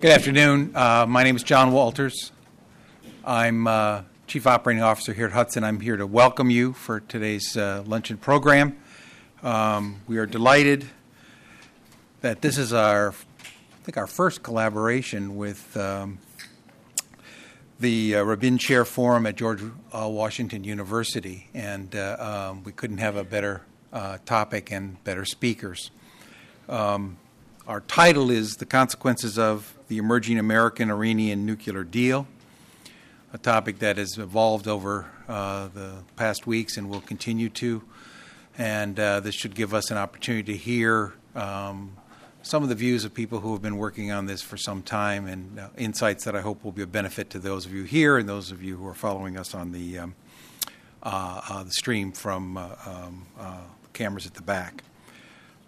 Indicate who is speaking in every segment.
Speaker 1: Good afternoon. Uh, my name is John Walters. I'm uh, Chief Operating Officer here at Hudson. I'm here to welcome you for today's uh, luncheon program. Um, we are delighted that this is our, I think, our first collaboration with um, the uh, Rabin Chair Forum at George uh, Washington University, and uh, um, we couldn't have a better topic and better speakers. Um, our title is The Consequences of the Emerging American Iranian Nuclear Deal, a topic that has evolved over uh, the past weeks and will continue to. And uh, this should give us an opportunity to hear um, some of the views of people who have been working on this for some time and uh, insights that I hope will be a benefit to those of you here and those of you who are following us on the, um, uh, uh, the stream from uh, um, cameras at the back.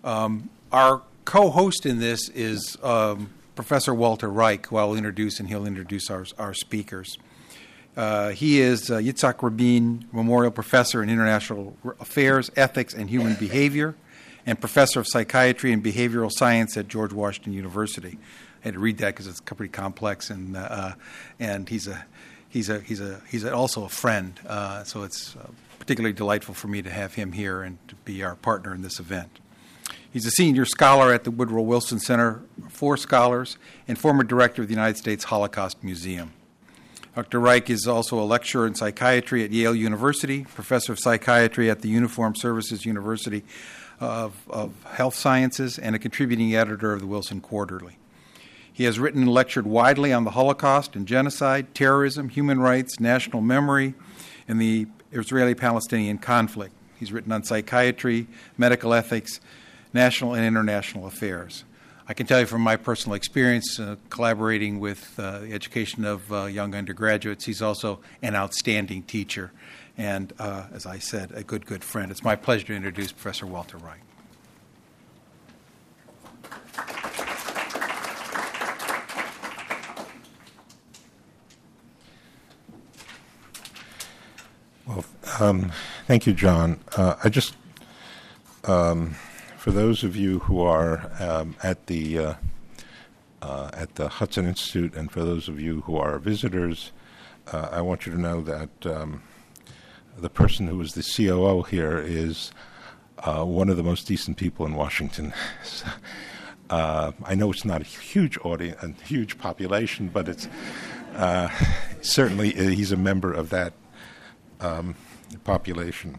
Speaker 1: Um, our co host in this is um, Professor Walter Reich, who I'll introduce, and he'll introduce our, our speakers. Uh, he is uh, Yitzhak Rabin Memorial Professor in International Affairs, Ethics, and Human Behavior, and Professor of Psychiatry and Behavioral Science at George Washington University. I had to read that because it's pretty complex, and uh, and he's a he's a he's a he's a, also a friend. Uh, so it's uh, particularly delightful for me to have him here and to be our partner in this event. He's a senior scholar at the Woodrow Wilson Center for Scholars and former director of the United States Holocaust Museum. Dr. Reich is also a lecturer in psychiatry at Yale University, professor of psychiatry at the Uniformed Services University of, of Health Sciences, and a contributing editor of the Wilson Quarterly. He has written and lectured widely on the Holocaust and genocide, terrorism, human rights, national memory, and the Israeli Palestinian conflict. He's written on psychiatry, medical ethics, national and international affairs. I can tell you from my personal experience uh, collaborating with uh, the education of uh, young undergraduates, he's also an outstanding teacher and, uh, as I said, a good, good friend. It's my pleasure to introduce Professor Walter Reich.
Speaker 2: Well, um, thank you, John. Uh, I just. Um, for those of you who are um, at the uh, uh, at the Hudson Institute, and for those of you who are visitors, uh, I want you to know that um, the person who is the COO here is uh, one of the most decent people in Washington. so, uh, I know it's not a huge audience, a huge population, but it's uh, certainly he's a member of that um, population.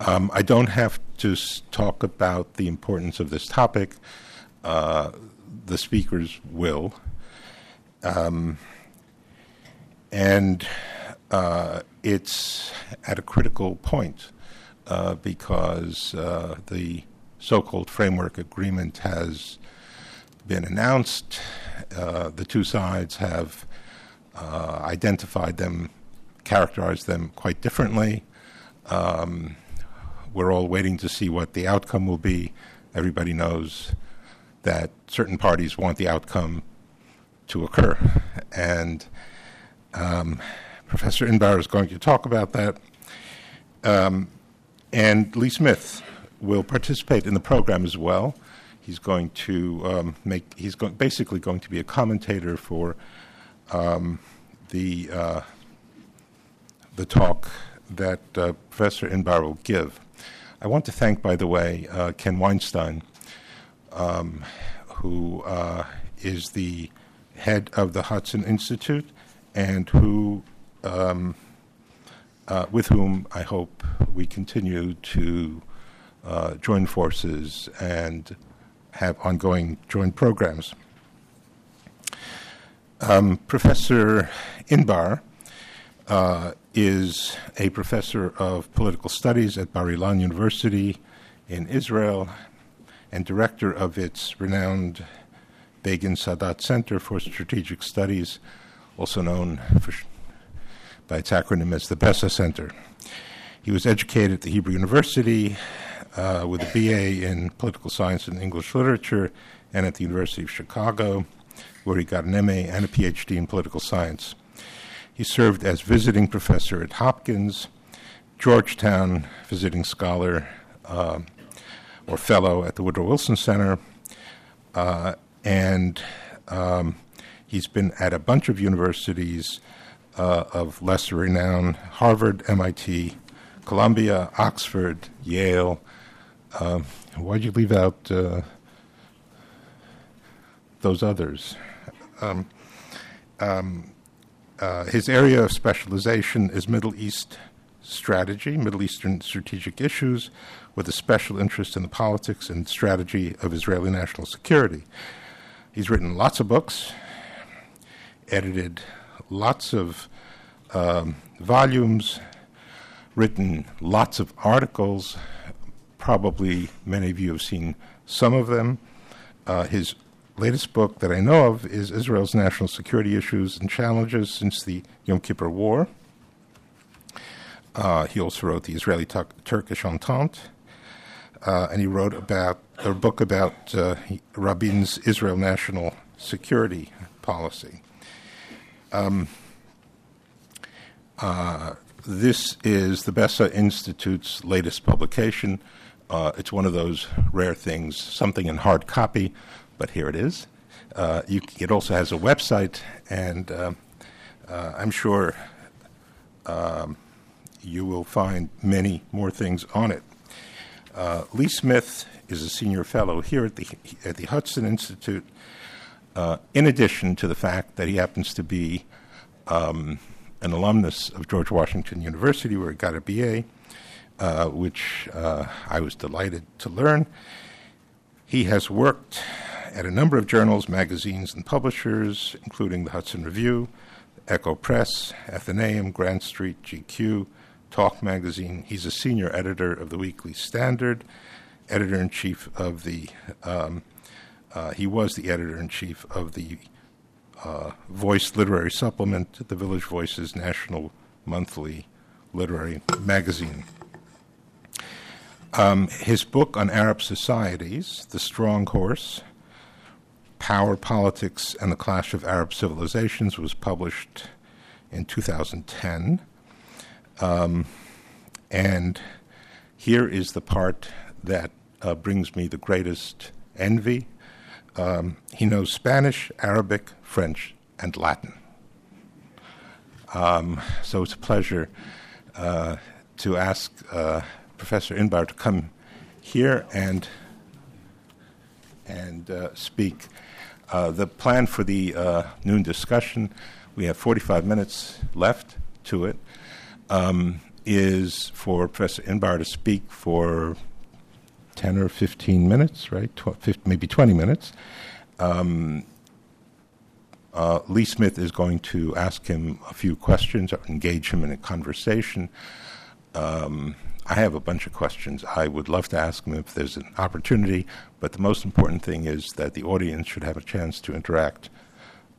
Speaker 2: Um, I don't have to talk about the importance of this topic. Uh, the speakers will. Um, and uh, it's at a critical point uh, because uh, the so called framework agreement has been announced. Uh, the two sides have uh, identified them, characterized them quite differently. Um, we're all waiting to see what the outcome will be. Everybody knows that certain parties want the outcome to occur. And um, Professor Inbar is going to talk about that. Um, and Lee Smith will participate in the program as well. He's going to um, make, he's go- basically going to be a commentator for um, the, uh, the talk that uh, Professor Inbar will give. I want to thank, by the way, uh, Ken Weinstein, um, who uh, is the head of the Hudson Institute and who, um, uh, with whom I hope we continue to uh, join forces and have ongoing joint programs. Um, Professor Inbar uh, is a professor of political studies at Bar Ilan University in Israel and director of its renowned Begin Sadat Center for Strategic Studies, also known for, by its acronym as the BESA Center. He was educated at the Hebrew University uh, with a BA in political science and English literature and at the University of Chicago, where he got an MA and a PhD in political science. He served as visiting professor at Hopkins, Georgetown visiting scholar uh, or fellow at the Woodrow Wilson Center, uh, and Um, he's been at a bunch of universities uh, of lesser renown Harvard, MIT, Columbia, Oxford, Yale. Um, why'd you leave out uh, those others? Um, um, uh, his area of specialization is Middle East strategy, Middle Eastern strategic issues, with a special interest in the politics and strategy of Israeli national security. He's written lots of books, edited lots of um, volumes, written lots of articles. Probably many of you have seen some of them. Uh, his latest book that I know of is Israel's National Security Issues and Challenges Since the Yom Kippur War. Uh, he also wrote the Israeli Turkish Entente, uh, and he wrote about a book about uh, Rabin's Israel national security policy. Um, uh, this is the BESA Institute's latest publication. Uh, it's one of those rare things, something in hard copy, but here it is. Uh, you, it also has a website, and uh, uh, I'm sure um, you will find many more things on it. Uh, Lee Smith is a senior fellow here at the, at the Hudson Institute, uh, in addition to the fact that he happens to be um, an alumnus of George Washington University, where he got a BA, uh, which I was delighted to learn. He has worked at a number of journals, magazines, and publishers, including the Hudson Review, Ecco Press, Atheneum, Grand Street, GQ, Talk Magazine. He's a senior editor of the Weekly Standard, editor in chief of the. Um, uh, he was the editor in chief of the uh, Voice Literary Supplement, the Village Voices National Monthly Literary Magazine. Um, his book on Arab societies, The Strong Horse, Power, Politics, and the Clash of Arab Civilizations was published in 2010. Um, and here is the part that uh, brings me the greatest envy. Um, he knows Spanish, Arabic, French, and Latin. Um, so it's a pleasure uh, to ask uh, Professor Inbar to come here and and uh, speak. Uh, the plan for the uh, noon discussion, we have 45 minutes left to it, um, is for Professor Inbar to speak for 10 or 15 minutes, right? Tw- 50, maybe 20 minutes. Um, uh, Lee Smith is going to ask him a few questions engage him in a conversation. Um, I have a bunch of questions. I would love to ask them if there's an opportunity, but the most important thing is that the audience should have a chance to interact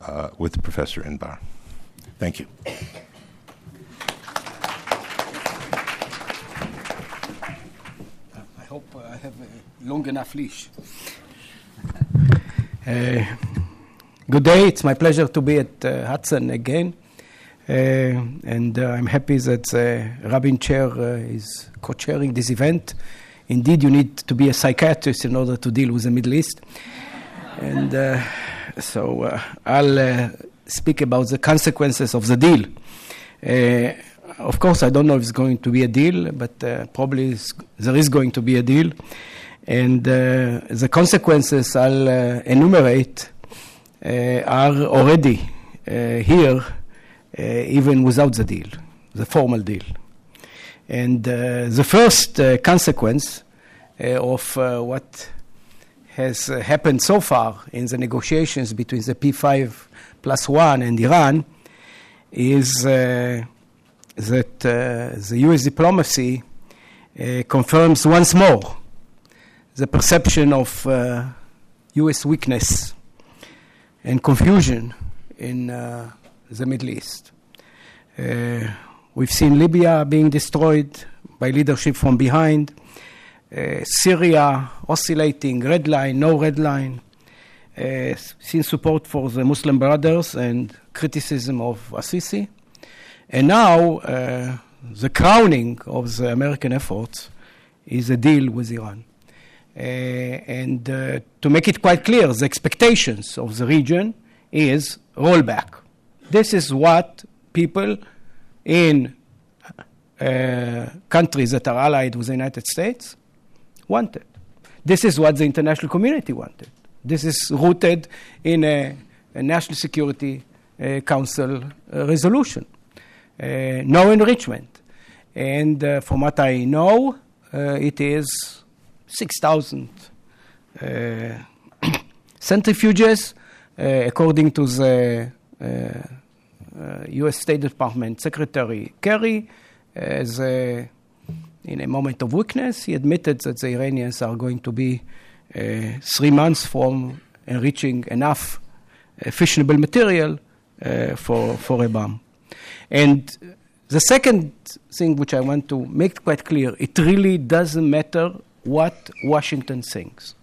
Speaker 2: uh, with Professor Inbar. Thank you.
Speaker 3: I hope I have a long enough leash. Uh, good day. It's my pleasure to be at uh, Hudson again. Uh, and uh, I'm happy that uh, Rabin Chair uh, is co-chairing this event. Indeed, you need to be a psychiatrist in order to deal with the Middle East. And uh, so uh, I'll speak about the consequences of the deal. of course, I don't know if it's going to be a deal, but probably there is going to be a deal. And the consequences I'll enumerate are already here uh, Uh, even without the deal, the formal deal. And uh, the first uh, consequence uh, of uh, what has happened so far in the negotiations between the P5 plus one and Iran is that the US diplomacy confirms once more the perception of US weakness and confusion in uh, the Middle East. Uh, we've seen Libya being destroyed by leadership from behind, uh, Syria oscillating, red line, no red line, uh, seen support for the Muslim Brothers and criticism of el-Sisi. And now, uh, the crowning of the American efforts is a deal with Iran. Uh, and uh, to make it quite clear, the expectations of the region is rollback. This is what people in uh, countries that are allied with the United States wanted. This is what the international community wanted. This is rooted in a, a National Security uh, Council uh, resolution. Uh, no enrichment. And uh, from what I know, uh, it is 6,000 centrifuges, according to the Uh, U.S. State Department Secretary Kerry. Uh, as in a moment of weakness, he admitted that the Iranians are going to be uh, three months from enriching enough fissionable material uh, for, for a bomb. And the second thing which I want to make quite clear it really doesn't matter what Washington thinks.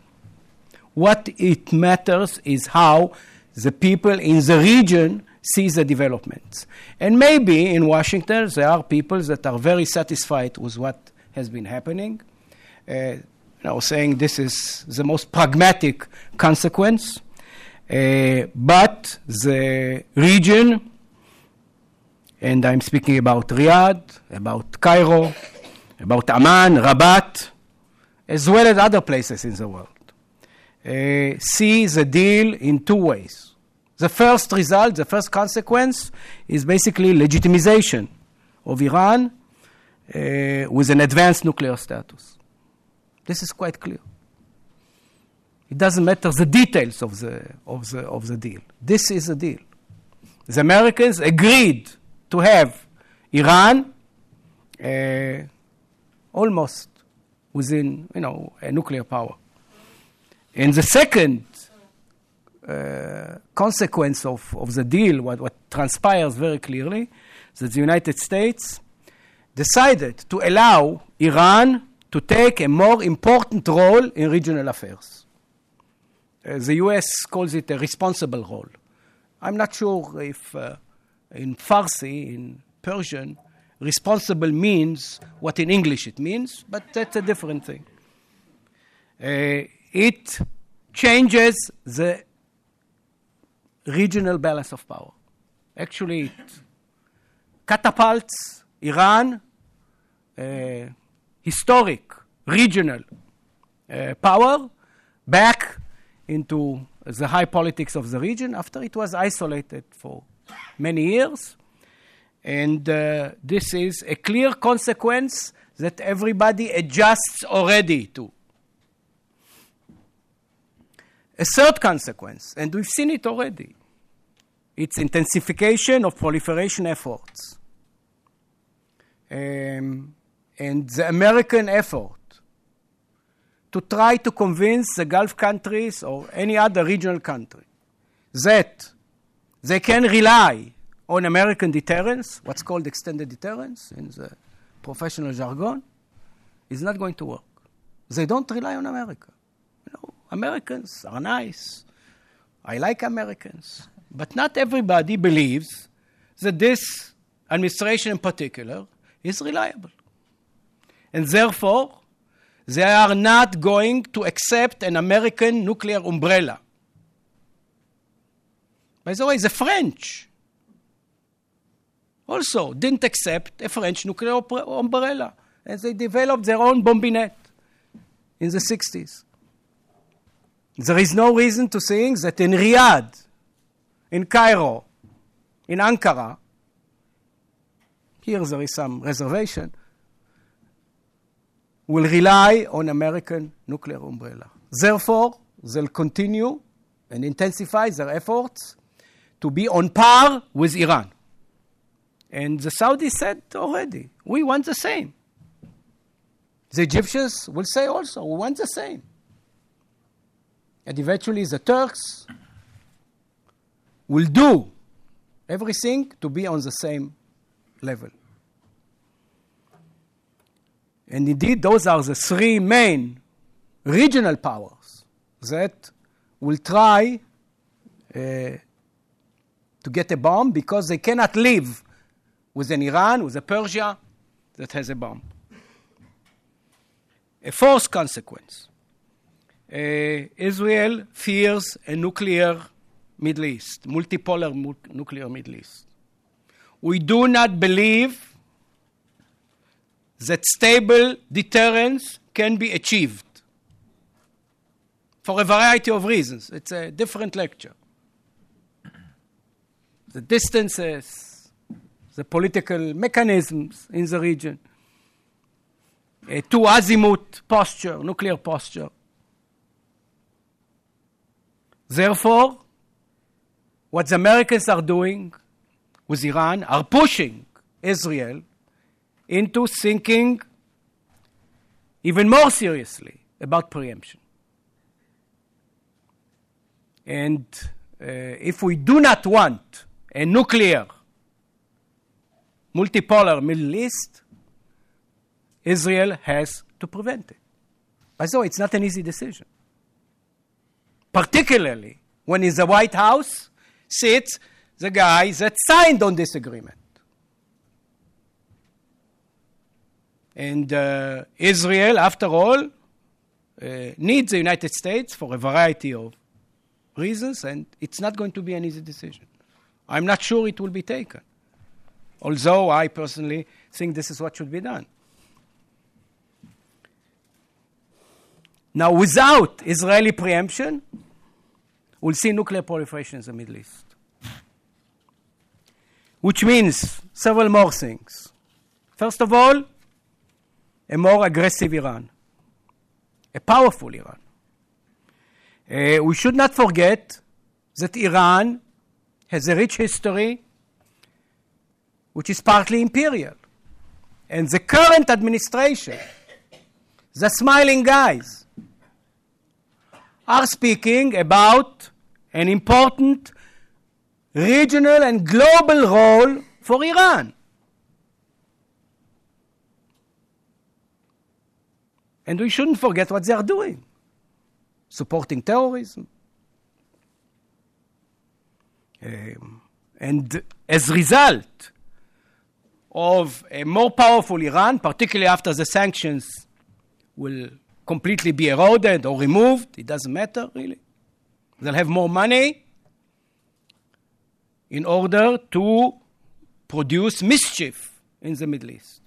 Speaker 3: What it matters is how the people in the region see the developments. And maybe in Washington there are people that are very satisfied with what has been happening. Uh, you know, saying this is the most pragmatic consequence. Uh, but the region, and I'm speaking about Riyadh, about Cairo, about Amman, Rabat, as well as other places in the world, uh, see the deal in two ways. The first result, the first consequence, is basically legitimization of Iran uh, with an advanced nuclear status. This is quite clear. It doesn't matter the details of the, of the, of the deal. This is the deal. The Americans agreed to have Iran uh, almost within, you know, a nuclear power. And the second uh, consequence of, of the deal, what, what transpires very clearly, that the United States decided to allow Iran to take a more important role in regional affairs. Uh, the US calls it a responsible role. I'm not sure if uh, in Farsi, in Persian, responsible means what in English it means, but that's a different thing. Uh, it changes the regional balance of power. Actually, it catapults Iran, uh, historic regional uh, power, back into the high politics of the region after it was isolated for many years. And uh, this is a clear consequence that everybody adjusts already to. A third consequence, and we've seen it already, it's intensification of proliferation efforts. Um, and the American effort to try to convince the Gulf countries or any other regional country that they can rely on American deterrence, what's called extended deterrence in the professional jargon, is not going to work. They don't rely on America. You know, Americans are nice. I like Americans. But not everybody believes that this administration in particular is reliable. And therefore, they are not going to accept an American nuclear umbrella. By the way, the French also didn't accept a French nuclear umbrella, and they developed their own bombinette in the 60s. There is no reason to think that in Riyadh, in Cairo, in Ankara, here there is some reservation, will rely on American nuclear umbrella. Therefore, they'll continue and intensify their efforts to be on par with Iran. And the Saudis said already, we want the same. The Egyptians will say also, we want the same. And eventually the Turks will do everything to be on the same level. And indeed, those are the three main regional powers that will try uh, to get a bomb because they cannot live with an Iran, with a Persia that has a bomb. A fourth consequence uh, Israel fears a nuclear Middle East, multipolar mu- nuclear Middle East. We do not believe that stable deterrence can be achieved for a variety of reasons. It's a different lecture. The distances, the political mechanisms in the region, a two azimuth posture, nuclear posture. Therefore, what the Americans are doing with Iran are pushing Israel into thinking even more seriously about preemption. And uh, if we do not want a nuclear, multipolar Middle East, Israel has to prevent it. By the way, it's not an easy decision. Particularly when in the White House sits the guy that signed on this agreement. And uh, Israel, after all, uh, needs the United States for a variety of reasons, and it's not going to be an easy decision. I'm not sure it will be taken, although I personally think this is what should be done. Now, without Israeli preemption, we'll see nuclear proliferation in the Middle East. Which means several more things. First of all, a more aggressive Iran, a powerful Iran. Uh, we should not forget that Iran has a rich history which is partly imperial. And the current administration, the smiling guys, are speaking about an important regional and global role for Iran. And we shouldn't forget what they are doing supporting terrorism. Um, and as a result of a more powerful Iran, particularly after the sanctions will completely be eroded or removed, it doesn't matter really. They'll have more money in order to produce mischief in the Middle East.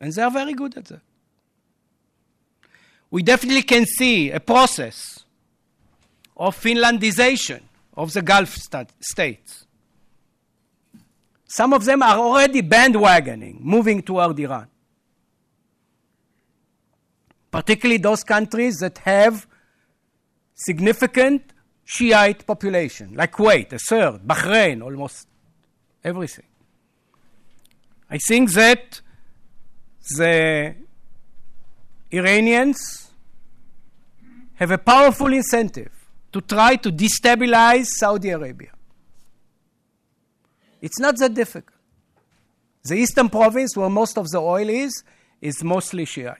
Speaker 3: And they are very good at that. We definitely can see a process of Finlandization of the Gulf stat- states. Some of them are already bandwagoning, moving toward Iran. Particularly those countries that have significant Shiite population, like Kuwait, a third, Bahrain, almost everything. I think that the Iranians have a powerful incentive to try to destabilize Saudi Arabia. It's not that difficult. The eastern province, where most of the oil is, is mostly Shiite.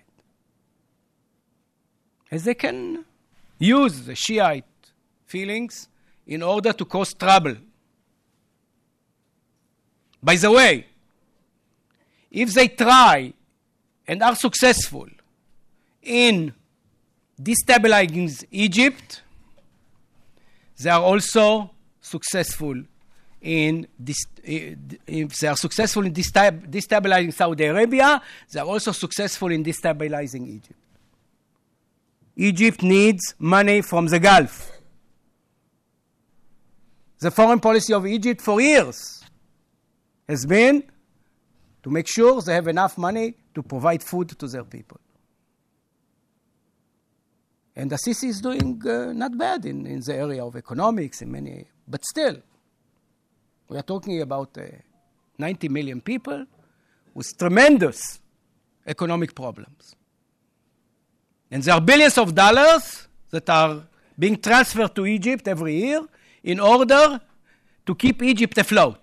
Speaker 3: As they can use the Shiite feelings in order to cause trouble. By the way, if they try and are successful in destabilizing Egypt, they are also successful in if they are successful in destabilizing Saudi Arabia, they are also successful in destabilizing Egypt. Egypt needs money from the Gulf. The foreign policy of Egypt for years has been to make sure they have enough money to provide food to their people. And el-Sisi is doing uh, not bad in, in the area of economics in many, but still, we are talking about uh, 90 million people with tremendous economic problems. And there are billions of dollars that are being transferred to Egypt every year in order to keep Egypt afloat.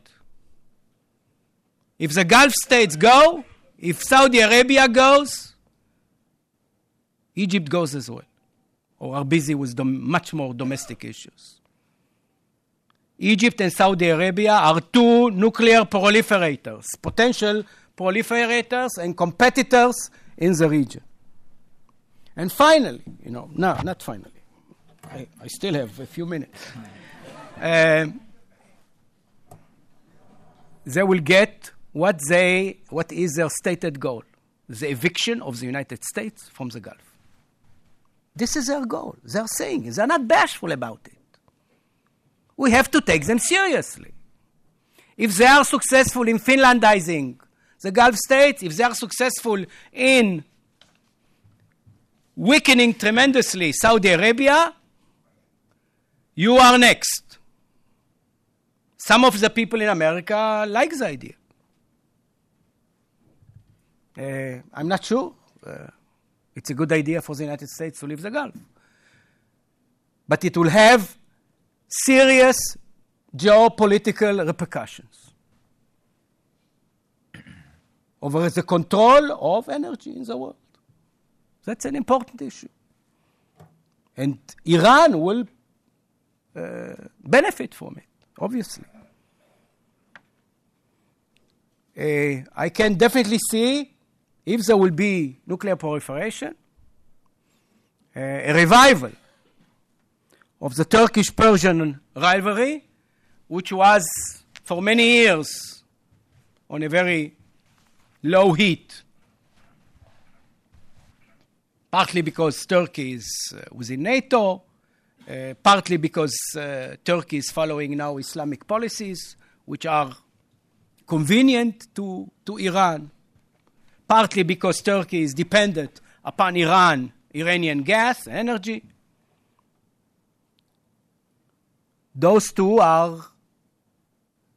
Speaker 3: If the Gulf states go, if Saudi Arabia goes, Egypt goes as well, or are busy with dom- much more domestic issues. Egypt and Saudi Arabia are two nuclear proliferators, potential proliferators and competitors in the region. And finally, you know, no, not finally, I, I still have a few minutes. Um, they will get what they what is their stated goal: the eviction of the United States from the Gulf. This is their goal. They're saying it. They're not bashful about it. We have to take them seriously. If they are successful in Finlandizing the Gulf states, if they are successful in weakening tremendously Saudi Arabia, you are next. Some of the people in America like the idea. Uh, I'm not sure. Uh, it's a good idea for the United States to leave the Gulf. But it will have serious geopolitical repercussions over the control of energy in the world. That's an important issue. And Iran will uh, benefit from it, obviously. Uh, I can definitely see if there will be nuclear proliferation, uh, a revival of the Turkish Persian rivalry, which was for many years on a very low heat, partly because Turkey is uh, within NATO, uh, partly because uh, Turkey is following now Islamic policies, which are convenient to, to Iran, partly because Turkey is dependent upon Iran, Iranian gas, energy. Those two are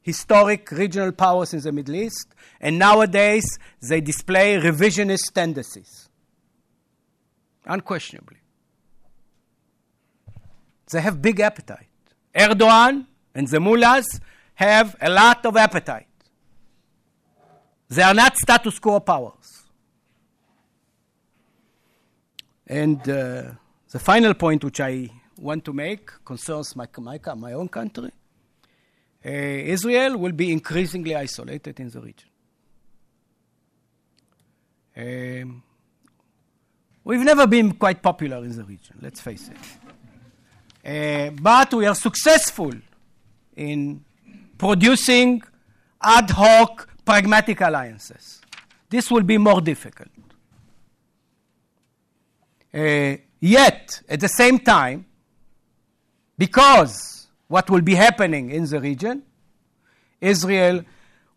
Speaker 3: historic regional powers in the Middle East, and nowadays they display revisionist tendencies. Unquestionably. They have big appetite. Erdogan and the mullahs have a lot of appetite. They are not status quo powers. And uh, the final point which I want to make concerns my, my, my own country. Uh, Israel will be increasingly isolated in the region. Um, we've never been quite popular in the region, let's face it. Uh, but we are successful in producing ad hoc pragmatic alliances. This will be more difficult. Uh, yet, at the same time, because what will be happening in the region, Israel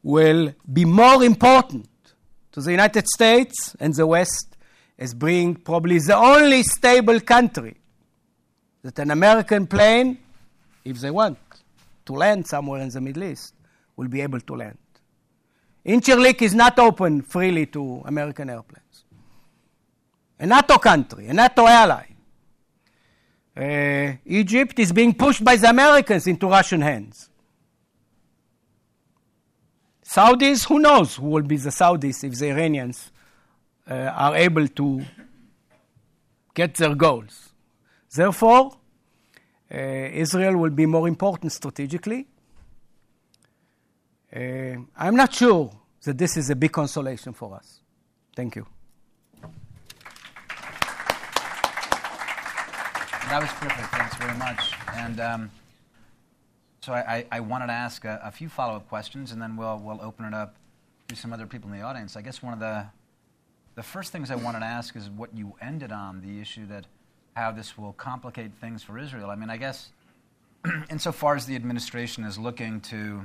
Speaker 3: will be more important to the United States and the West as being probably the only stable country that an American plane, if they want to land somewhere in the Middle East, will be able to land. Incirlik is not open freely to American airplanes. A NATO country, a NATO ally. Uh, Egypt is being pushed by the Americans into Russian hands. Saudis, who knows who will be the Saudis if the Iranians are able to get their goals. Therefore, uh, Israel will be more important strategically. Uh, I'm not sure that this is a big consolation for us. Thank you.
Speaker 4: That was perfect. Thanks very much. And um, so I, wanted to ask a, few follow-up questions, and then we'll we'll open it up to some other people in the audience. I guess one of the the first things I wanted to ask is what you ended on the issue that how this will complicate things for Israel. I mean, I guess insofar as the administration is looking to,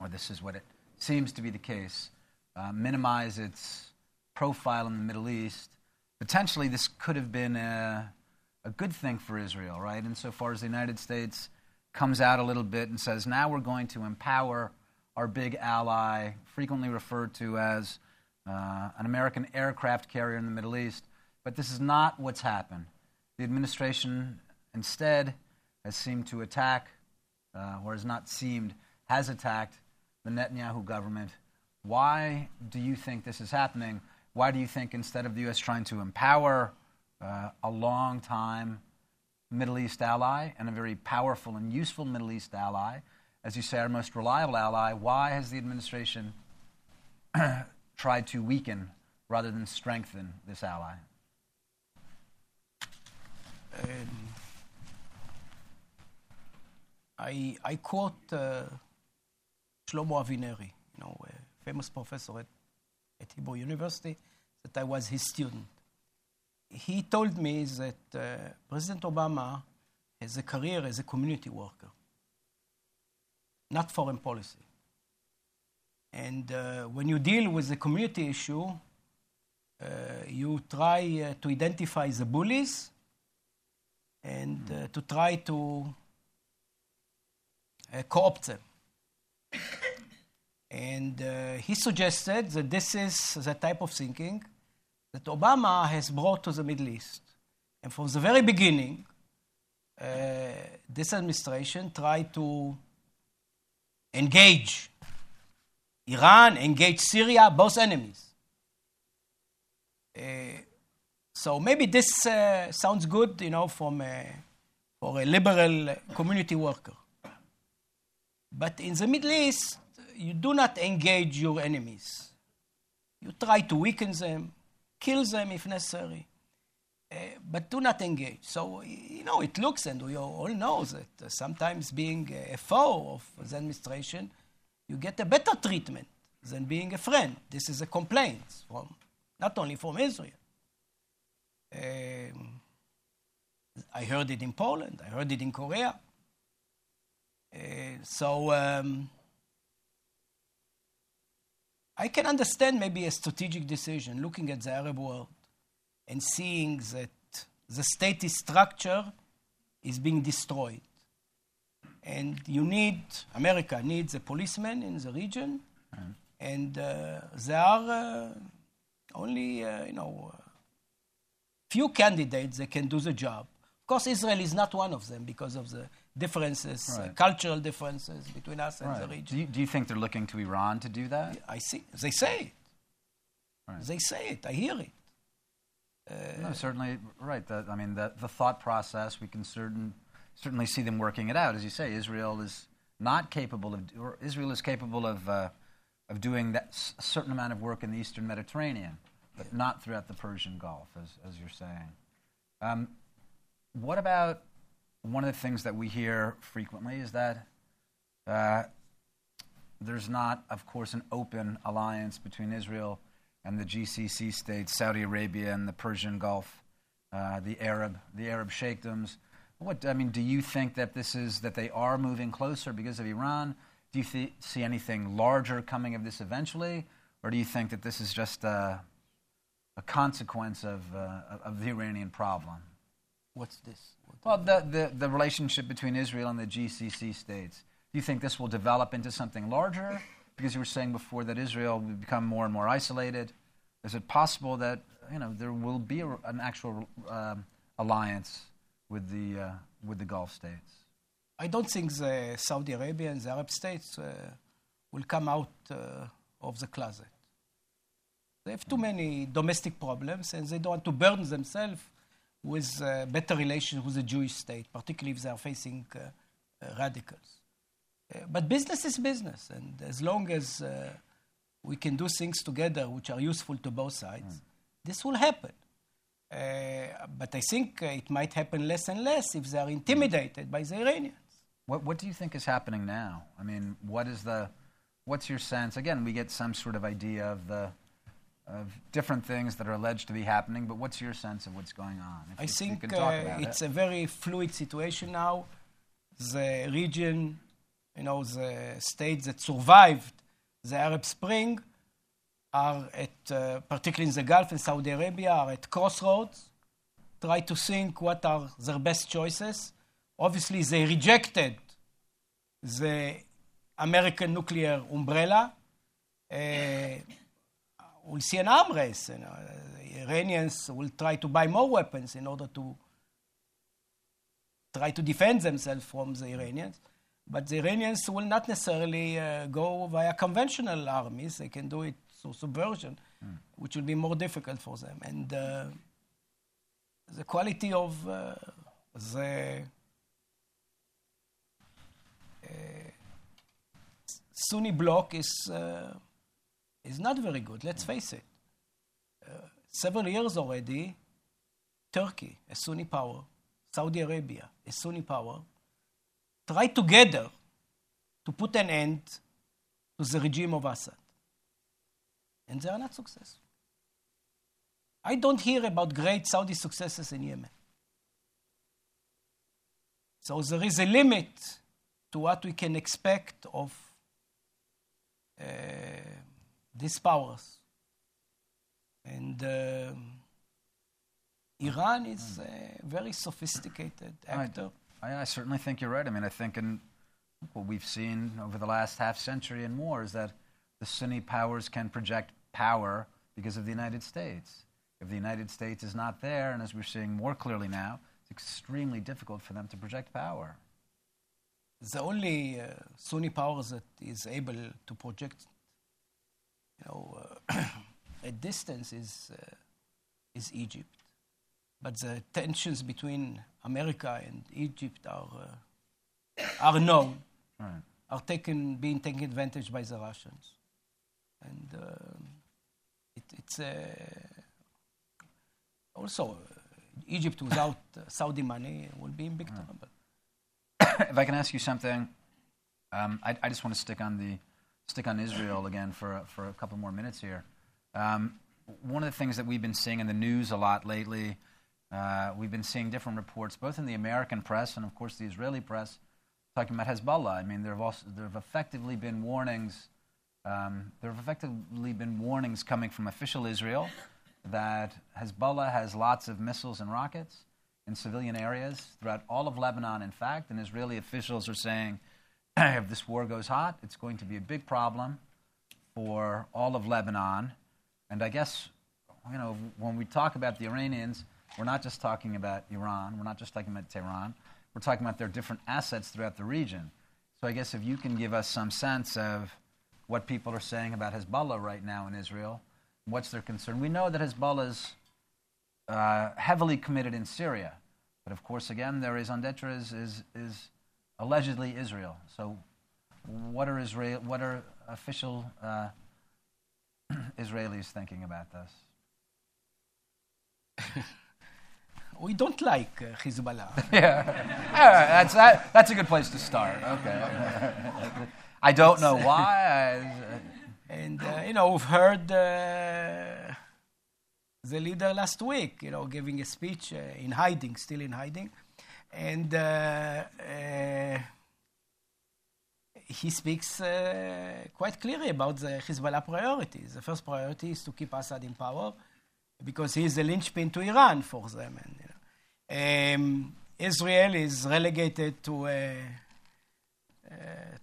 Speaker 4: or this is what it seems to be the case, uh, minimize its profile in the Middle East, potentially this could have been a, a good thing for Israel, right? Insofar as the United States comes out a little bit and says, now we're going to empower our big ally, frequently referred to as uh, an American aircraft carrier in the Middle East. But this is not what's happened. The administration instead has seemed to attack, uh, or has not seemed, has attacked the Netanyahu government. Why do you think this is happening? Why do you think instead of the U.S. trying to empower uh, a long time Middle East ally and a very powerful and useful Middle East ally, as you say, our most reliable ally, why has the administration tried to weaken rather than strengthen this ally?
Speaker 3: Um, I, I quote uh, Shlomo Avineri, you know, a famous professor at, at Hebrew University, that I was his student. He told me that uh, President Obama has a career as a community worker, not foreign policy. And uh, when you deal with the community issue, uh, you try uh, to identify the bullies and uh, to try to uh, co-opt them. and he suggested that this is the type of thinking that Obama has brought to the Middle East. And from the very beginning, uh, this administration tried to engage Iran, engage Syria, both enemies. Uh, so maybe this uh, sounds good, you know, from a, for a liberal community worker. But in the Middle East, you do not engage your enemies. You try to weaken them, kill them if necessary, uh, but do not engage. So, you know, it looks, and we all know that uh, sometimes being a foe of the administration, you get a better treatment than being a friend. This is a complaint from not only from Israel. Um, I heard it in Poland, I heard it in Korea. Uh, so um, I can understand maybe a strategic decision looking at the Arab world and seeing that the state structure is being destroyed. And you need, America needs a policeman in the region, mm. and uh, there are uh, only, uh, you know, few candidates that can do the job. Of course, Israel is not one of them because of the differences, uh, right. uh, cultural differences between us and
Speaker 4: right.
Speaker 3: the region.
Speaker 4: Do you, do you, think they're looking to Iran to do that?
Speaker 3: I see. They say it. Right. They say it. I hear it.
Speaker 4: Uh, no, certainly, right. The, I mean, the, the thought process, we can certain, certainly see them working it out. As you say, Israel is not capable of, or Israel is capable of, uh, of doing that s- certain amount of work in the Eastern Mediterranean, but yeah. not throughout the Persian Gulf, as, as you're saying. Um, what about one of the things that we hear frequently is that uh, there's not, of course, an open alliance between Israel and the GCC states, Saudi Arabia and the Persian Gulf, uh, the Arab, the Arab sheikdoms. What I mean, do you think that this is that they are moving closer because of Iran? Do you th- see anything larger coming of this eventually, or do you think that this is just a, a consequence of, uh, of the Iranian problem?
Speaker 3: What's this?
Speaker 4: Well, the, the, the relationship between Israel and the GCC states. Do you think this will develop into something larger? Because you were saying before that Israel will become more and more isolated. Is it possible that you know there will be a, an actual uh, alliance with the uh, with the Gulf states?
Speaker 3: I don't think the Saudi Arabia and the Arab states uh, will come out uh, of the closet. They have too many domestic problems, and they don't want to burden themselves with uh, better relations with the Jewish state, particularly if they are facing uh, uh, radicals. Uh, but business is business, and as long as uh, we can do things together which are useful to both sides, mm. this will happen. Uh, but I think it might happen less and less if they are intimidated by the Iranians.
Speaker 4: What, what do you think is happening now? I mean, what is the, what's your sense? Again, we get some sort of idea of the of different things that are alleged to be happening, but what's your sense of what's going on?
Speaker 3: If I you, think you uh, it's
Speaker 4: it.
Speaker 3: a very fluid situation now. The region, you know, the states that survived the Arab Spring are at, uh, particularly in the Gulf and Saudi Arabia, are at crossroads, try to think what are their best choices. Obviously, they rejected the American nuclear umbrella. Uh, we'll see an arm race. You know, the Iranians will try to buy more weapons in order to try to defend themselves from the Iranians. But the Iranians will not necessarily uh, go via conventional armies. They can do it through subversion, mm. which will be more difficult for them. And uh, the quality of uh, the uh, Sunni bloc is uh, is not very good, let's face it. Uh, several years already, Turkey, a Sunni power, Saudi Arabia, a Sunni power, try together to put an end to the regime of Assad. And they are not successful. I don't hear about great Saudi successes in Yemen. So there is a limit to what we can expect of uh, these powers. And uh, Iran is a very sophisticated actor.
Speaker 4: I, I certainly think you're right. I mean, I think in what we've seen over the last half century and more is that the Sunni powers can project power because of the United States. If the United States is not there, and as we're seeing more clearly now, it's extremely difficult for them to project power.
Speaker 3: The only uh, Sunni power that is able to project, you know, uh, a distance is uh, is Egypt. But the tensions between America and Egypt are uh, are known,
Speaker 4: Right.
Speaker 3: are taken being taken advantage by the Russians, and um it, it's uh, also uh, Egypt without uh, Saudi money will be in big trouble.
Speaker 4: if I can ask you something, um, I, I just want to stick on the stick on Israel again for for a couple more minutes here. Um, one of the things that we've been seeing in the news a lot lately, uh, we've been seeing different reports, both in the American press and of course the Israeli press, talking about Hezbollah. I mean, there have also there have effectively been warnings. Um, there have effectively been warnings coming from official Israel that Hezbollah has lots of missiles and rockets in civilian areas throughout all of Lebanon, in fact, and Israeli officials are saying if this war goes hot, it's going to be a big problem for all of Lebanon. And I guess, you know, when we talk about the Iranians, we're not just talking about Iran, we're not just talking about Tehran, we're talking about their different assets throughout the region. So I guess if you can give us some sense of what people are saying about Hezbollah right now in Israel, what's their concern. We know that Hezbollah is uh, heavily committed in Syria, but of course, again, their raison is, is, is allegedly Israel. So, what are Israel? What are official uh, Israelis thinking about this?
Speaker 3: We don't like uh, Hezbollah.
Speaker 4: Yeah, All right, that's that, That's a good place to start. Okay. I don't know why. I,
Speaker 3: And uh, you know, we've heard uh, the leader last week, you know, giving a speech uh, in hiding, still in hiding, and uh, uh, he speaks uh, quite clearly about the Hezbollah priorities. The first priority is to keep Assad in power because he is the linchpin to Iran for them. And, you know, um, Israel is relegated to. Uh, uh,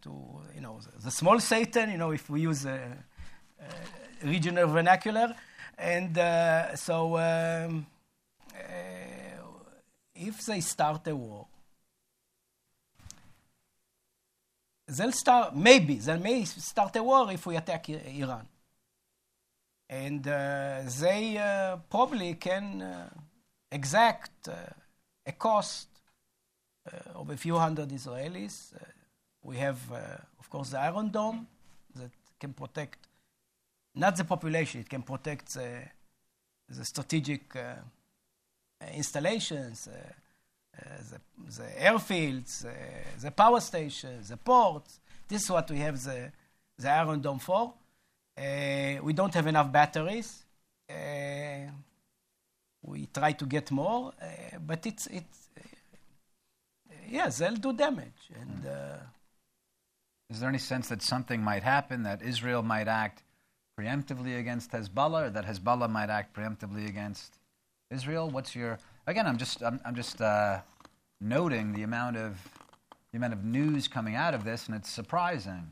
Speaker 3: to you know the, small Satan, you know, if we use a, a regional vernacular, and uh, so um, uh, if they start a war, they'll start maybe they may start a war if we attack Iran, and uh, they uh, probably can uh, exact uh, a cost uh, of a few hundred Israelis. Uh, we have, uh, of course, the Iron Dome that can protect not the population, it can protect the, the strategic uh, uh, installations, uh, uh, the, the airfields, uh, the power stations, the ports. This is what we have the, the Iron Dome for. Uh, we don't have enough batteries. Uh, we try to get more, uh, but it's, it's uh, yeah, they'll do damage. And uh,
Speaker 4: is there any sense that something might happen, that Israel might act preemptively against Hezbollah, or that Hezbollah might act preemptively against Israel? What's your again? I'm just I'm, I'm just uh, noting the amount of the amount of news coming out of this, and it's surprising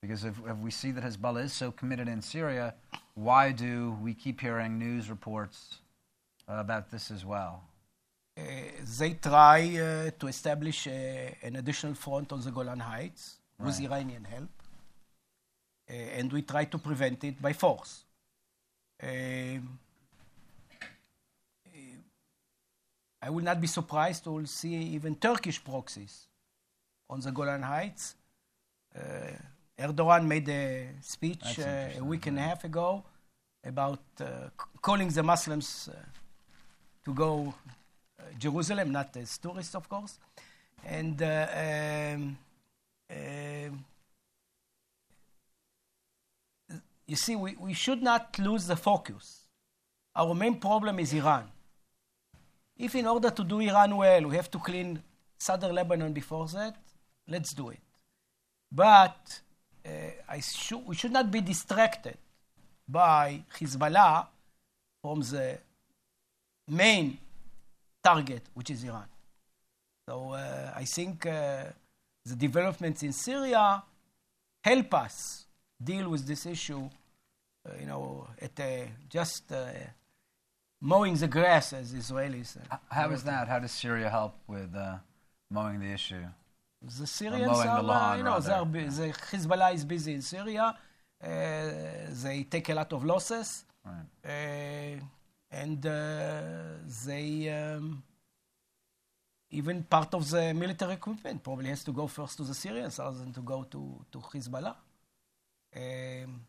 Speaker 4: because if, if we see that Hezbollah is so committed in Syria, why do we keep hearing news reports about this as well?
Speaker 3: uh, they try uh, to establish uh, an additional front on the Golan Heights with
Speaker 4: Right.
Speaker 3: Iranian help, uh, and we try to prevent it by force. Um, uh, I will not be surprised to see even Turkish proxies on the Golan Heights. Uh, Erdogan made a speech uh, a week and a half ago about uh, calling the Muslims uh, to go uh, Jerusalem, not as tourists, of course. And um, you see, we, we should not lose the focus. Our main problem is Iran. If, in order to do Iran well, we have to clean southern Lebanon before that, let's do it. But uh, I shou- we should not be distracted by Hezbollah from the main target, which is Iran. So uh, I think uh, the developments in Syria help us deal with this issue, uh, you know, at uh, just uh, mowing the grass, as Israelis say.
Speaker 4: How is that? How does Syria help with uh, mowing the issue?
Speaker 3: The Syrians
Speaker 4: mowing the
Speaker 3: are, uh,
Speaker 4: lawn,
Speaker 3: you know, are bu- the Hezbollah is busy in Syria. Uh, they take a lot of losses,
Speaker 4: Right.
Speaker 3: uh, and uh, they um, even part of the military equipment probably has to go first to the Syrians rather than to go to to Hezbollah. Um,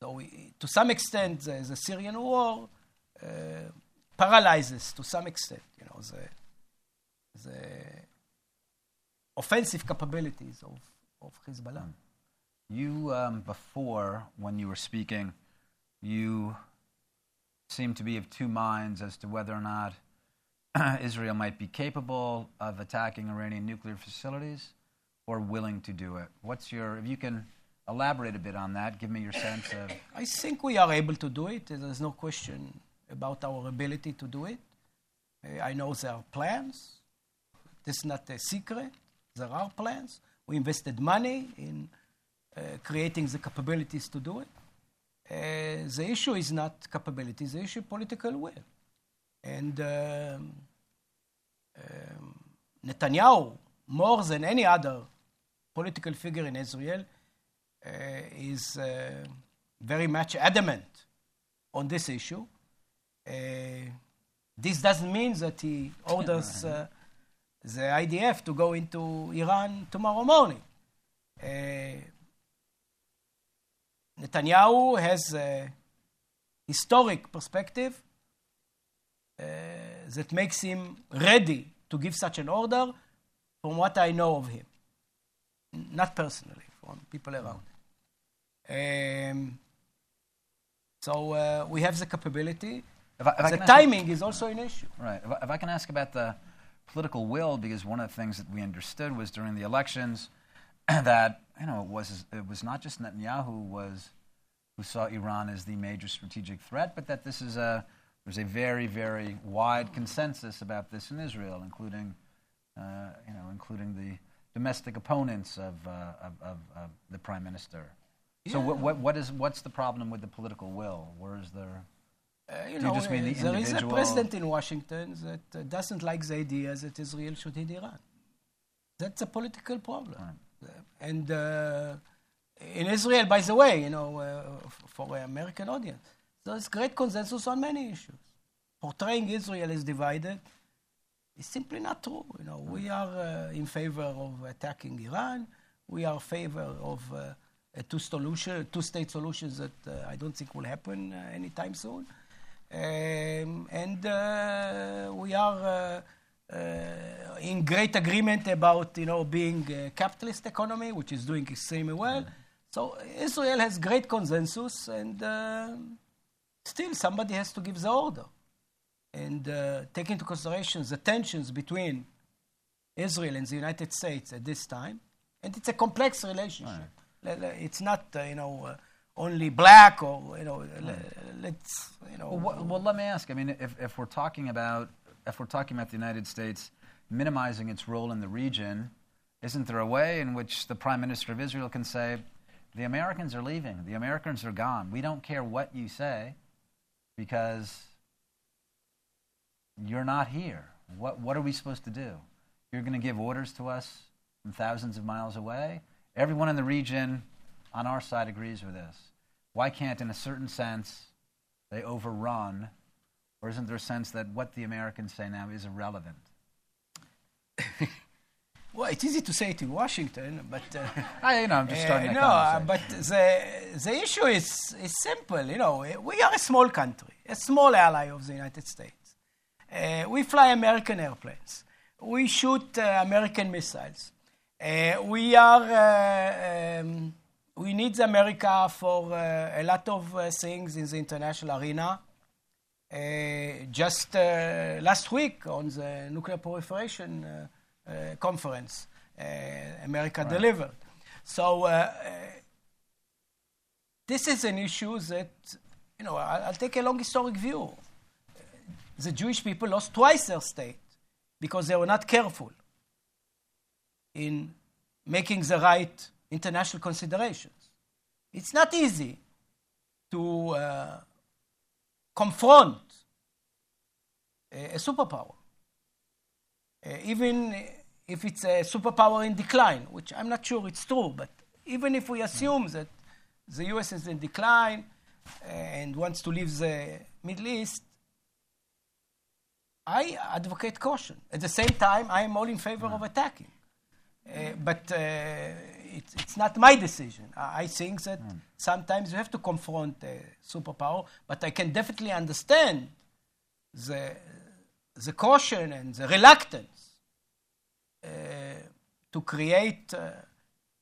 Speaker 3: so, we, to some extent, the, the Syrian war uh, paralyzes to some extent, you know, the the offensive capabilities of, of Hezbollah.
Speaker 4: You, um, before, when you were speaking, you seemed to be of two minds as to whether or not Israel might be capable of attacking Iranian nuclear facilities or willing to do it. What's your, if you can elaborate a bit on that, give me your sense of.
Speaker 3: I think we are able to do it. There's no question about our ability to do it. Uh, I know there are plans. This is not a secret. There are plans. We invested money in uh, creating the capabilities to do it. Uh, the issue is not capabilities, the issue is political will. And um, um, Netanyahu, more than any other political figure in Israel, uh, is uh, very much adamant on this issue. Uh, this doesn't mean that he orders uh, the IDF to go into Iran tomorrow morning. Uh, Netanyahu has a historic perspective that makes him ready to give such an order from what I know of him. Not personally, from people around. Um, so uh, we have the capability.
Speaker 4: If I, if
Speaker 3: the timing is also an issue.
Speaker 4: Right. If I, if I can ask about the political will, because one of the things that we understood was during the elections that you know it was it was not just Netanyahu was who saw Iran as the major strategic threat, but that this is a there's a very very wide consensus about this in Israel, including uh, you know including the domestic opponents of uh, of, of, of the prime minister. So what, what what is what's the problem with the political will? Where is there?
Speaker 3: Uh, you
Speaker 4: Do you
Speaker 3: know,
Speaker 4: just mean the
Speaker 3: there is a president in Washington that uh, doesn't like the idea that Israel should hit Iran. That's a political problem. Uh, and uh, in Israel, by the way, you know, uh, f- for an American audience, there's great consensus on many issues. Portraying Israel as divided is simply not true. You know, we are uh, in favor of attacking Iran. We are in favor of uh, a two solution, two-state solutions that uh, I don't think will happen uh, anytime soon. Um, and uh, we are uh, uh, in great agreement about, you know, being a capitalist economy, which is doing extremely well. So Israel has great consensus, and uh, still somebody has to give the order and uh, take into consideration the tensions between Israel and the United States at this time. And it's a complex relationship. Le- It's not, uh, you know, uh, only black or, you know, le- let's, you know.
Speaker 4: Well, well, let me ask. I mean, if, if we're talking about if we're talking about the United States minimizing its role in the region, isn't there a way in which the Prime Minister of Israel can say, "The Americans are leaving. The Americans are gone. We don't care what you say, because you're not here. What what are we supposed to do? You're going to give orders to us from thousands of miles away. Everyone in the region on our side agrees with this. Why can't, in a certain sense, they overrun, or isn't there a sense that what the Americans say now is irrelevant?
Speaker 3: Well, it's easy to say it in Washington, but. Uh,
Speaker 4: I, you know, I'm just starting
Speaker 3: Uh, no, uh, but the, the issue is, is simple. You know, we are a small country, a small ally of the United States. Uh, we fly American airplanes. we shoot uh, American missiles. Uh, we are, uh, um, we need America for uh, a lot of uh, things in the international arena. Uh, just uh, last week on the nuclear proliferation conference, uh, America delivered. So uh, uh, this is an issue that, you know, I'll, take a long historic view. The Jewish people lost twice their state because they were not careful in making the right international considerations. It's not easy to uh, confront a, a superpower, uh, even if it's a superpower in decline, which I'm not sure it's true, but even if we assume that the US is in decline and wants to leave the Middle East, I advocate caution. At the same time, I am all in favor of attacking. Uh, but uh, it's, it's not my decision. I, I think that sometimes you have to confront a superpower, but I can definitely understand the, the caution and the reluctance uh, to create, uh,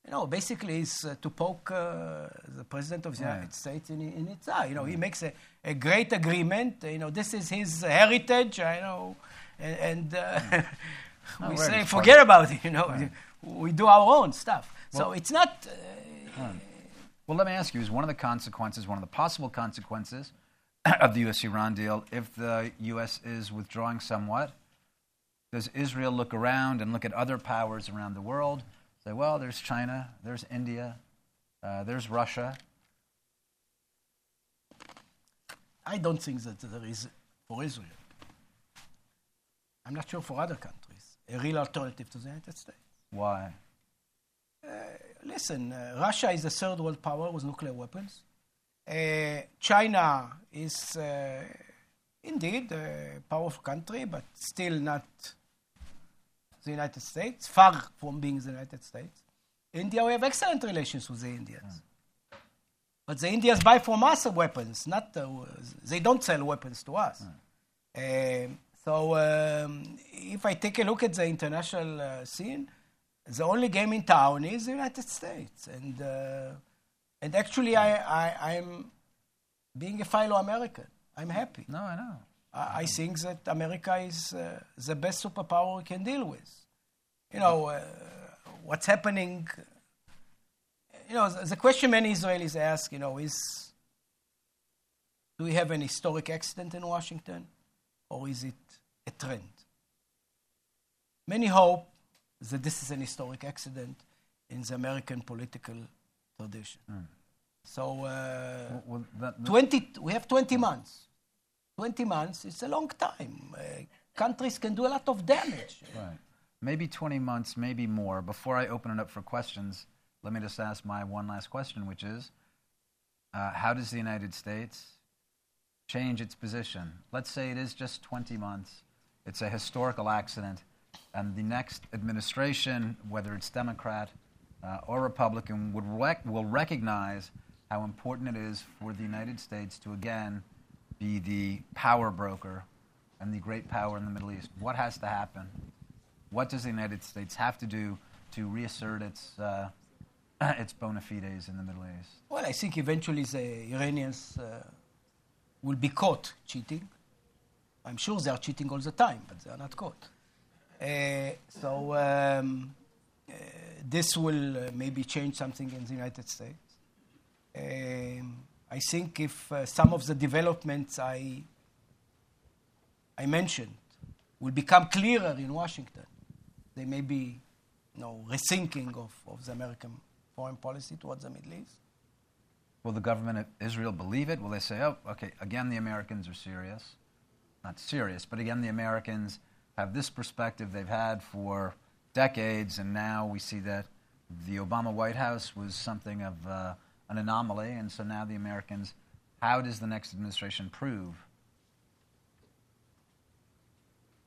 Speaker 3: you know, basically is uh, to poke uh, the president of the
Speaker 4: Right.
Speaker 3: United States in, in its eye. You know, he makes a, a great agreement. You know, this is his heritage. I know, and, and uh, we
Speaker 4: right,
Speaker 3: say forget about it. You know, we do our own stuff. so it's not. Uh,
Speaker 4: Well, let me ask you: Is one of the consequences, one of the possible consequences of the U.S.-Iran deal, if the U.S. is withdrawing somewhat, does Israel look around and look at other powers around the world? Say, well, there's China, there's India, uh, there's Russia.
Speaker 3: I don't think that there is for Israel. I'm not sure for other countries a real alternative to the United States.
Speaker 4: Why?
Speaker 3: Listen, uh, Russia is a third world power with nuclear weapons. Uh, China is uh, indeed a powerful country, but still not the United States, far from being the United States. India, we have excellent relations with the Indians. But the Indians buy from us weapons, not uh, they don't sell weapons to us. Um, so um, if I take a look at the international uh, scene, the only game in town is the United States, and uh, and actually I, I I'm being a fellow American. I'm happy.
Speaker 4: No, I know.
Speaker 3: I, think that America is uh, the best superpower we can deal with. You know, uh, what's happening, you know, the, the question many Israelis ask, you know, is do we have an historic accident in Washington or is it a trend? Many hope that this is an historic accident in the American political tradition. So, uh,
Speaker 4: Well, that,
Speaker 3: 20, we have 20 months. 20 months is a long time. Uh, countries can do a lot of damage.
Speaker 4: Right. Maybe 20 months, maybe more. Before I open it up for questions, let me just ask my one last question, which is uh, how does the United States change its position? Let's say it is just 20 months, it's a historical accident, and the next administration, whether it's Democrat uh, or Republican, would rec- will recognize how important it is for the United States to again be the power broker and the great power in the Middle East. What has to happen? What does the United States have to do to reassert its, uh, its bona fides in the Middle East?
Speaker 3: Well, I think eventually the Iranians uh, will be caught cheating. I'm sure they are cheating all the time, but they are not caught. Uh, so um, uh, this will uh, maybe change something in the United States. Um, I think if uh, some of the developments I I mentioned will become clearer in Washington, they may be, rethinking of, of the American foreign policy towards the Middle East.
Speaker 4: Will the government of Israel believe it? Will they say, oh, okay, again, the Americans are serious? Not serious, but again, the Americans have this perspective they've had for decades, and now we see that the Obama White House was something of uh, an anomaly, and so now the Americans, how does the next administration prove?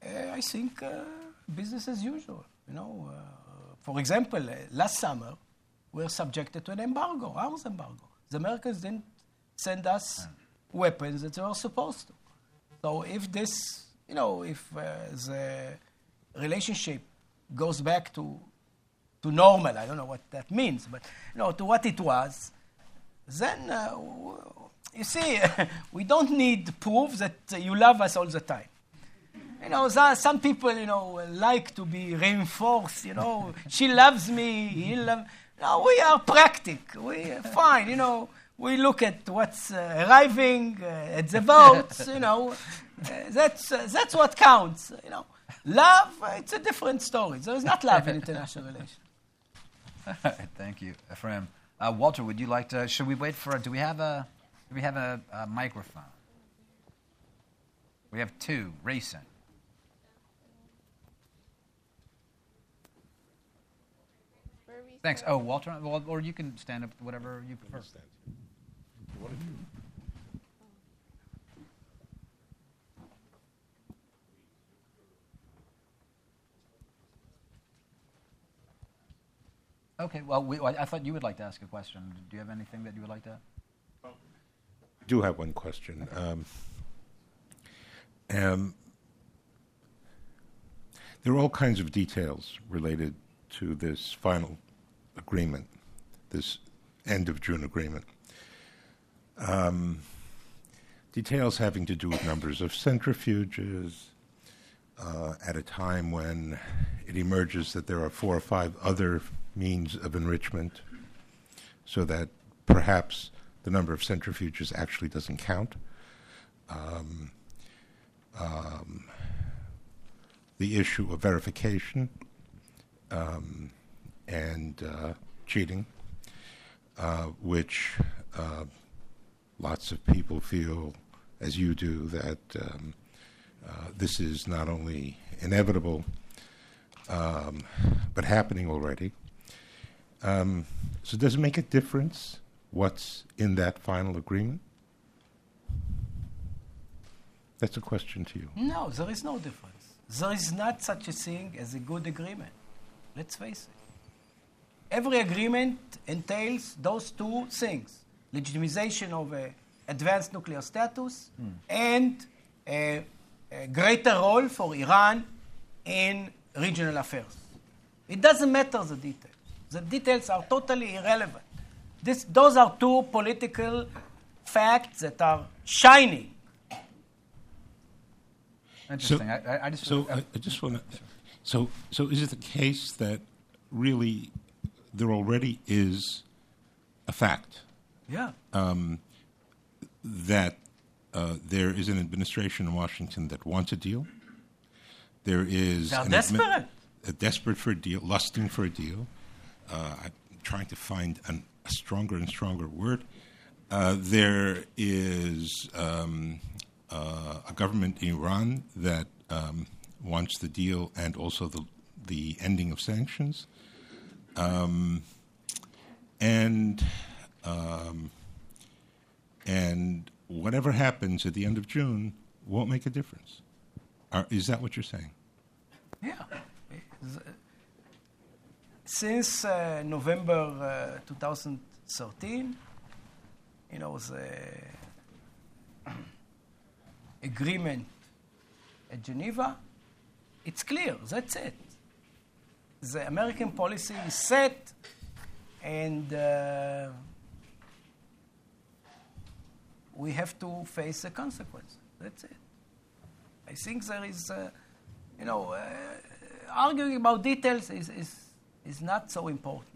Speaker 3: Uh, I think uh, business as usual. You know, uh, for example, uh, last summer we were subjected to an embargo, arms embargo. The Americans didn't send us weapons that they were supposed to. So if this, you know, if uh, the relationship goes back to, to normal, I don't know what that means, but you know, to what it was, then uh, you see, we don't need proof that you love us all the time. You know, some people, you know, like to be reinforced. You know, she loves me. He loves. No, we are practic. We fine. You know, we look at what's uh, arriving uh, at the votes. You know, uh, that's uh, that's what counts. You know, love. Uh, it's a different story. There is not love in international relations.
Speaker 4: Thank you, Efraim. Uh, Walter, would you like to? Should we wait for? Do we have a? Do we have a, a microphone? We have two racing. Thanks. Oh, Walter, or you can stand up, whatever you prefer. Okay. Well, we, I thought you would like to ask a question. Do you have anything that you would like to?
Speaker 2: I do have one question. Um, um, there are all kinds of details related to this final agreement, this end of June agreement. Um, details having to do with numbers of centrifuges uh, at a time when it emerges that there are four or five other means of enrichment, so that perhaps the number of centrifuges actually doesn't count. Um, um, the issue of verification um, and uh, cheating, uh, which uh, lots of people feel, as you do, that um, uh, this is not only inevitable um, but happening already. Um, so, does it make a difference what's in that final agreement? That's a question to you.
Speaker 3: No, there is no difference. There is not such a thing as a good agreement. Let's face it. Every agreement entails those two things legitimization of a advanced nuclear status and a, a greater role for Iran in regional affairs. It doesn't matter the details. The details are totally irrelevant. This, those are two political facts that are shining.
Speaker 4: Interesting. I, I- I just.
Speaker 2: So I, I just want to. So so is it the case that really there already is a fact
Speaker 3: Yeah.
Speaker 2: that uh, there is an administration in Washington that wants a deal? There is
Speaker 3: They're desperate.
Speaker 2: uh, desperate for a deal, lusting for a deal. Uh, I'm trying to find an, a stronger and stronger word. Uh, there is um, uh, a government in Iran that um, wants the deal and also the the ending of sanctions. Um, and um, and whatever happens at the end of June won't make a difference. Are, is that what you're saying?
Speaker 3: Yeah. Since uh, November uh, 2013, you know, the agreement at Geneva, it's clear, that's it. The American policy is set, and uh, we have to face the consequences. That's it. I think there is, uh, you know, uh, arguing about details is, is, is not so important.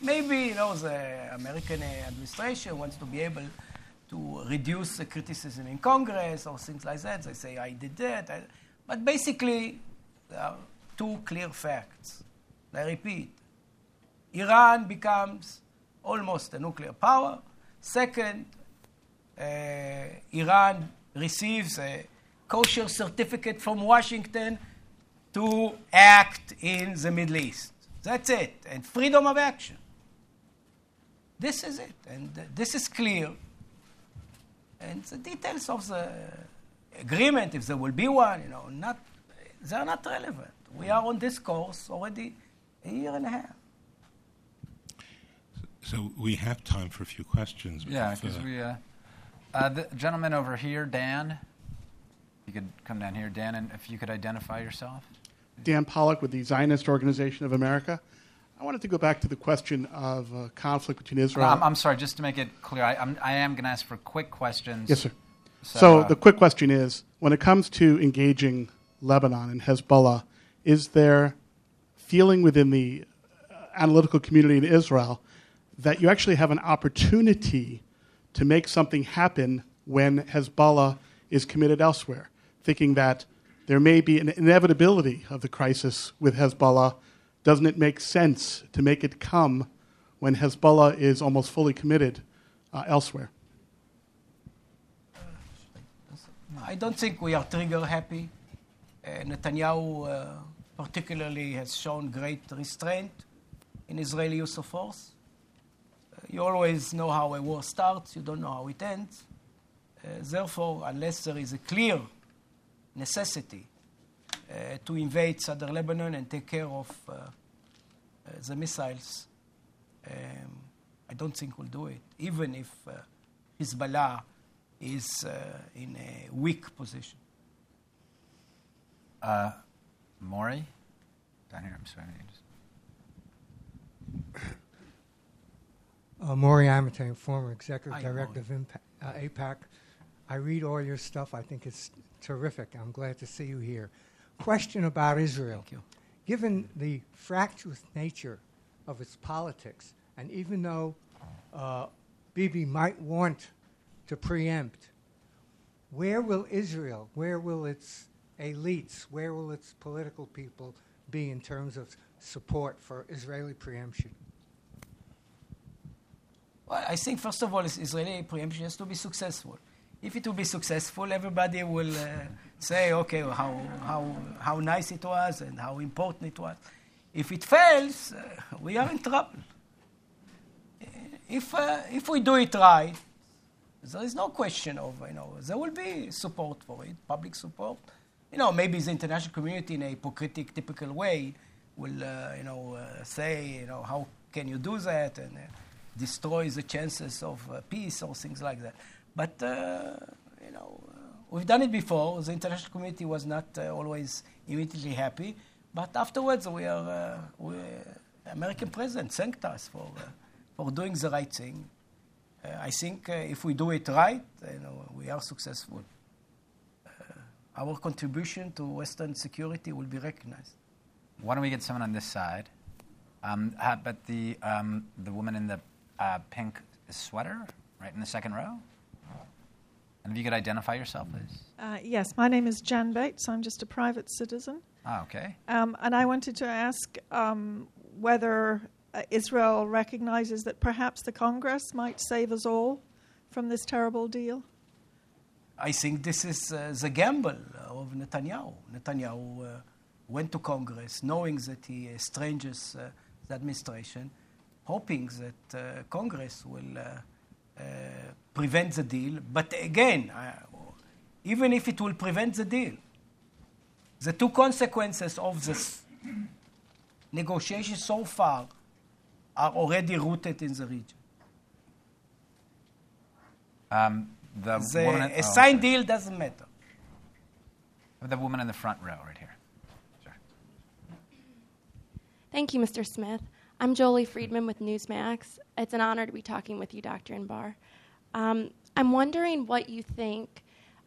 Speaker 3: Maybe, you know, the American uh, administration wants to be able to reduce the criticism in Congress or things like that. They say, I did that. But basically, there are two clear facts. I repeat Iran becomes almost a nuclear power. Second, uh, Iran receives a kosher certificate from Washington to act in the Middle East. That's it. And freedom of action. This is it. And this is clear. And the details of the agreement, if there will be one, you know, not, they're not relevant. We are on this course already a year and a half.
Speaker 2: So we have time for a few questions.
Speaker 4: Yeah, because
Speaker 2: uh,
Speaker 4: we. Uh, uh, the gentleman over here, Dan. You could come down here, Dan, and if you could identify yourself.
Speaker 5: Dan Pollock with the Zionist Organization of America. I wanted to go back to the question of uh, conflict between Israel.
Speaker 4: I'm, I'm sorry, just to make it clear, I, I'm, I am going to ask for quick questions.
Speaker 5: yes, sir.
Speaker 4: So,
Speaker 5: So
Speaker 4: uh,
Speaker 5: the quick question is: When it comes to engaging Lebanon and Hezbollah, is there feeling within the uh, analytical community in Israel that you actually have an opportunity to make something happen when Hezbollah is committed elsewhere? Thinking that there may be an inevitability of the crisis with Hezbollah, doesn't it make sense to make it come when Hezbollah is almost fully committed uh, elsewhere?
Speaker 3: I don't think we are trigger happy. Uh, Netanyahu, uh, particularly, has shown great restraint in Israeli use of force. Uh, you always know how a war starts, you don't know how it ends. Uh, therefore, unless there is a clear necessity uh, to invade southern Lebanon and take care of uh, uh, the missiles, um, I don't think we'll do it, even if uh, Hezbollah is uh, in a weak position.
Speaker 4: uh, Maury? Down here, I'm sorry. Just-
Speaker 6: Uh, Maury Amitay, former executive
Speaker 3: Hi,
Speaker 6: director of Impa- uh, AIPAC. I read all your stuff. I think it's terrific. I'm glad to see you here. Question about Israel.
Speaker 3: Thank you.
Speaker 6: Given the fractious nature of its politics, and even though uh, Bibi might want to preempt, where will Israel, where will its elites, where will its political people be in terms of support for Israeli preemption?
Speaker 3: Well, I think, first of all, Israeli preemption has to be successful. If it will be successful, everybody will uh, say, okay, well, how, how, how nice it was and how important it was. If it fails, uh, we are in trouble. If, uh, if we do it right, there is no question of, you know, there will be support for it, public support. You know, maybe the international community in a hypocritic, typical way will, uh, you know, uh, say, you know, how can you do that and uh, destroy the chances of peace or things like that. But, uh, you know, uh, we've done it before. The international community was not uh, always immediately happy. But afterwards, we are, we, American president thanked us for, for doing the right thing. I think if we do it right, you know, we are successful. Our contribution to Western security will be recognized.
Speaker 4: Why don't we get someone on this side? Um, uh, but the, um, the woman in the uh, pink sweater, right in the second row? And if you could identify yourself, please.
Speaker 7: Uh, yes, my name is Jan Bates. I'm just a private citizen.
Speaker 4: Oh, okay.
Speaker 7: Um, and I wanted to ask um, whether uh, Israel recognizes that perhaps the Congress might save us all from this terrible deal.
Speaker 3: I think this is uh, the gamble of Netanyahu. Netanyahu uh, went to Congress knowing that he estranges uh, the administration, hoping that uh, Congress will uh, uh, prevent the deal. But again, uh, even if it will prevent the deal, the two consequences of this negotiation so far are already rooted in the region.
Speaker 4: Um, the
Speaker 3: The,
Speaker 4: woman in,
Speaker 3: a
Speaker 4: oh,
Speaker 3: signed
Speaker 4: sorry.
Speaker 3: deal doesn't matter.
Speaker 4: The woman in the front row, right here. Sure.
Speaker 8: Thank you, Mr. Smith. I'm Jolie Friedman with Newsmax. It's an honor to be talking with you, Dr. Inbar. Um, I'm wondering what you think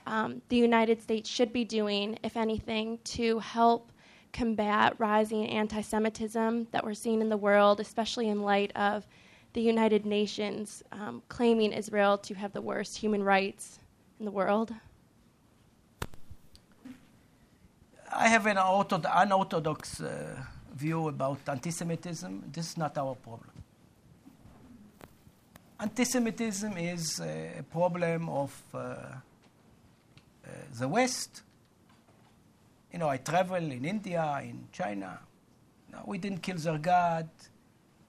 Speaker 8: um, the United States should be doing, if anything, to help combat rising anti Semitism that we're seeing in the world, especially in light of the United Nations um, claiming Israel to have the worst human rights in the world.
Speaker 3: I have an unorthodox uh, view about anti Semitism. This is not our problem. Anti Semitism is a problem of uh, uh, the West. You know, I travel in India, in China. No, we didn't kill their God.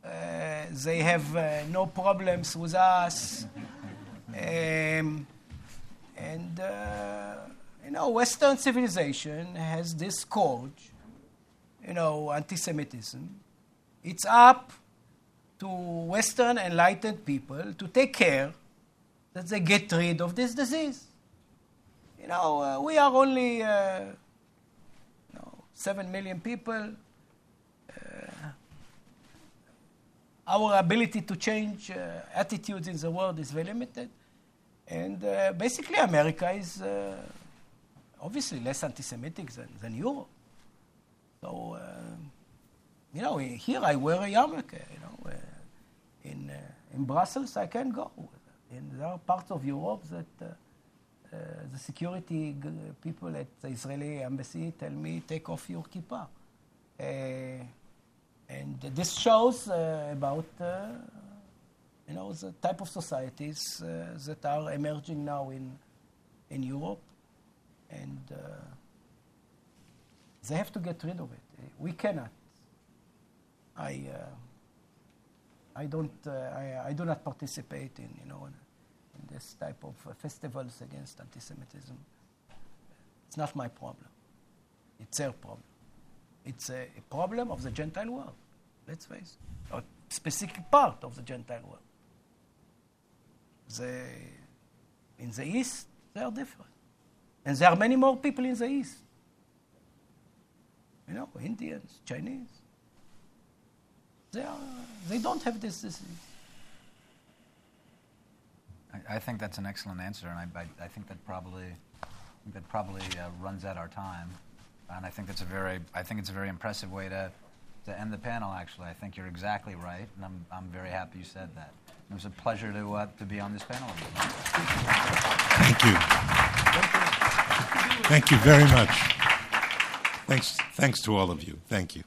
Speaker 3: Uh, they have uh, no problems with us. Um, and, uh, you know, Western civilization has this scourge, you know, anti Semitism. It's up to Western enlightened people to take care that they get rid of this disease. You know, uh, we are only uh, you know, 7 million people. Uh, our ability to change uh, attitudes in the world is very limited. And uh, basically, America is obviously less anti Semitic than, than Europe. So, you know, here I wear a yarmulke, in, uh, in Brussels, I can go. In, there are parts of Europe that uh, uh, the security people at the Israeli embassy tell me, take off your kippah. Uh, and this shows uh, about, uh, you know, the type of societies that are emerging now in, in Europe. And they have to get rid of it. We cannot. I, I don't. Uh, I, I do not participate in you know in, this type of festivals against anti-Semitism. It's not my problem. It's their problem. It's a, a problem of the Gentile world. Let's face it, a specific part of the Gentile world. The, in the East, they are different, and there are many more people in the East. You know, Indians, Chinese. They, are, they don't have this disease.
Speaker 4: I, I think that's an excellent answer, and I, I, I think that probably that probably uh, runs out our time. And I think that's a very I think it's a very impressive way to to end the panel. Actually, I think you're exactly right, and I'm I'm very happy you said that. It was a pleasure to uh, to be on this panel. with you.
Speaker 2: Thank you. Thank you very much. Thanks, thanks to all of you. Thank you.